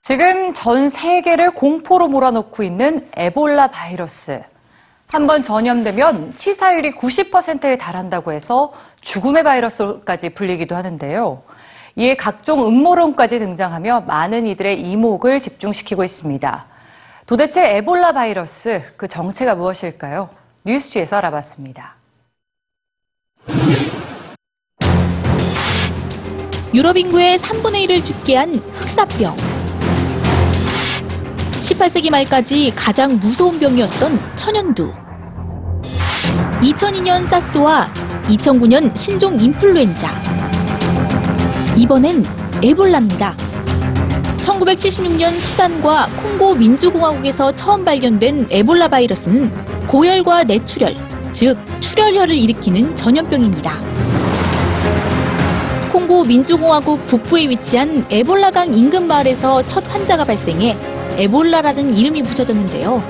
지금 전 세계를 공포로 몰아넣고 있는 에볼라 바이러스. 한번 전염되면 치사율이 90%에 달한다고 해서 죽음의 바이러스까지 불리기도 하는데요. 이에 각종 음모론까지 등장하며 많은 이들의 이목을 집중시키고 있습니다. 도대체 에볼라 바이러스 그 정체가 무엇일까요? 뉴스지에서 알아봤습니다. 유럽 인구의 3분의 1을 죽게 한 흑사병. 18세기 말까지 가장 무서운 병이었던 천연두. 2002년 사스와 2009년 신종 인플루엔자. 이번엔 에볼라입니다. 1976년 수단과 콩고 민주공화국에서 처음 발견된 에볼라 바이러스는 고열과 뇌출혈, 즉 출혈혈을 일으키는 전염병입니다. 콩고 민주공화국 북부에 위치한 에볼라강 인근 마을에서 첫 환자가 발생해 에볼라라는 이름이 붙여졌는데요.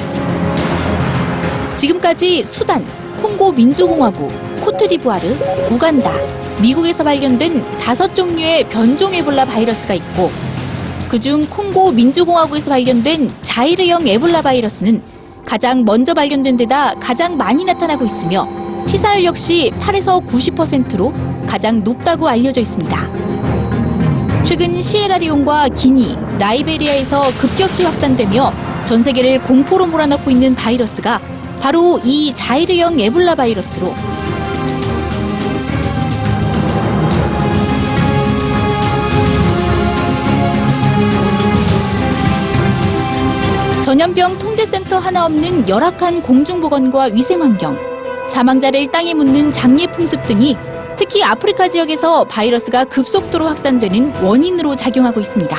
지금까지 수단, 콩고 민주공화국, 코트디부아르, 우간다, 미국에서 발견된 다섯 종류의 변종 에볼라 바이러스가 있고 그중 콩고 민주공화국에서 발견된 자이르형 에볼라 바이러스는 가장 먼저 발견된 데다 가장 많이 나타나고 있으며 치사율 역시 8에서 90%로 가장 높다고 알려져 있습니다. 최근 시에라리온과 기니, 라이베리아에서 급격히 확산되며 전 세계를 공포로 몰아넣고 있는 바이러스가 바로 이 자이르형 에볼라 바이러스로 전염병 통제센터 하나 없는 열악한 공중보건과 위생환경, 사망자를 땅에 묻는 장례 풍습 등이 특히 아프리카 지역에서 바이러스가 급속도로 확산되는 원인으로 작용하고 있습니다.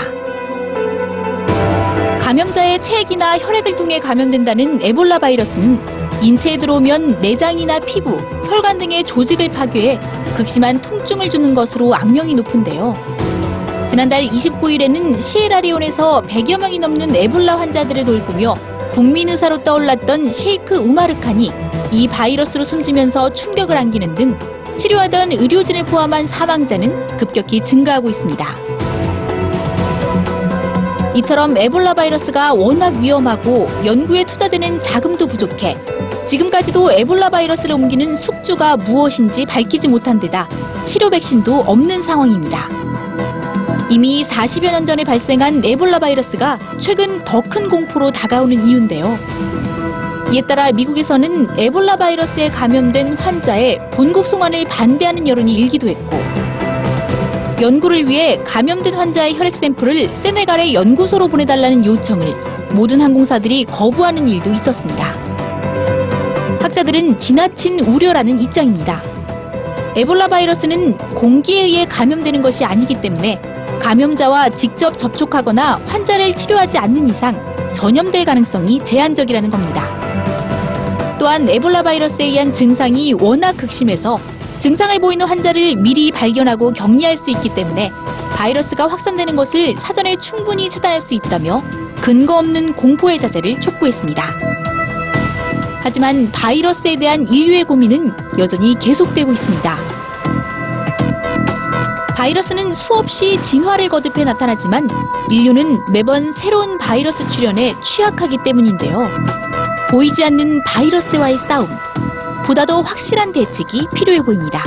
감염자의 체액이나 혈액을 통해 감염된다는 에볼라 바이러스는 인체에 들어오면 내장이나 피부, 혈관 등의 조직을 파괴해 극심한 통증을 주는 것으로 악명이 높은데요. 지난달 29일에는 시에라리온에서 100여 명이 넘는 에볼라 환자들을 돌보며 국민의사로 떠올랐던 셰이크 우마르 칸이 이 바이러스로 숨지면서 충격을 안기는 등 치료하던 의료진을 포함한 사망자는 급격히 증가하고 있습니다. 이처럼 에볼라 바이러스가 워낙 위험하고 연구에 투자되는 자금도 부족해 지금까지도 에볼라 바이러스를 옮기는 숙주가 무엇인지 밝히지 못한 데다 치료 백신도 없는 상황입니다. 이미 40여 년 전에 발생한 에볼라 바이러스가 최근 더 큰 공포로 다가오는 이유인데요. 이에 따라 미국에서는 에볼라 바이러스에 감염된 환자의 본국 송환을 반대하는 여론이 일기도 했고, 연구를 위해 감염된 환자의 혈액 샘플을 세네갈의 연구소로 보내달라는 요청을 모든 항공사들이 거부하는 일도 있었습니다. 학자들은 지나친 우려라는 입장입니다. 에볼라 바이러스는 공기에 의해 감염되는 것이 아니기 때문에 감염자와 직접 접촉하거나 환자를 치료하지 않는 이상 전염될 가능성이 제한적이라는 겁니다. 또한 에볼라 바이러스에 의한 증상이 워낙 극심해서 증상을 보이는 환자를 미리 발견하고 격리할 수 있기 때문에 바이러스가 확산되는 것을 사전에 충분히 차단할 수 있다며 근거 없는 공포의 자제를 촉구했습니다. 하지만 바이러스에 대한 인류의 고민은 여전히 계속되고 있습니다. 바이러스는 수없이 진화를 거듭해 나타나지만 인류는 매번 새로운 바이러스 출현에 취약하기 때문인데요. 보이지 않는 바이러스와의 싸움, 보다 더 확실한 대책이 필요해 보입니다.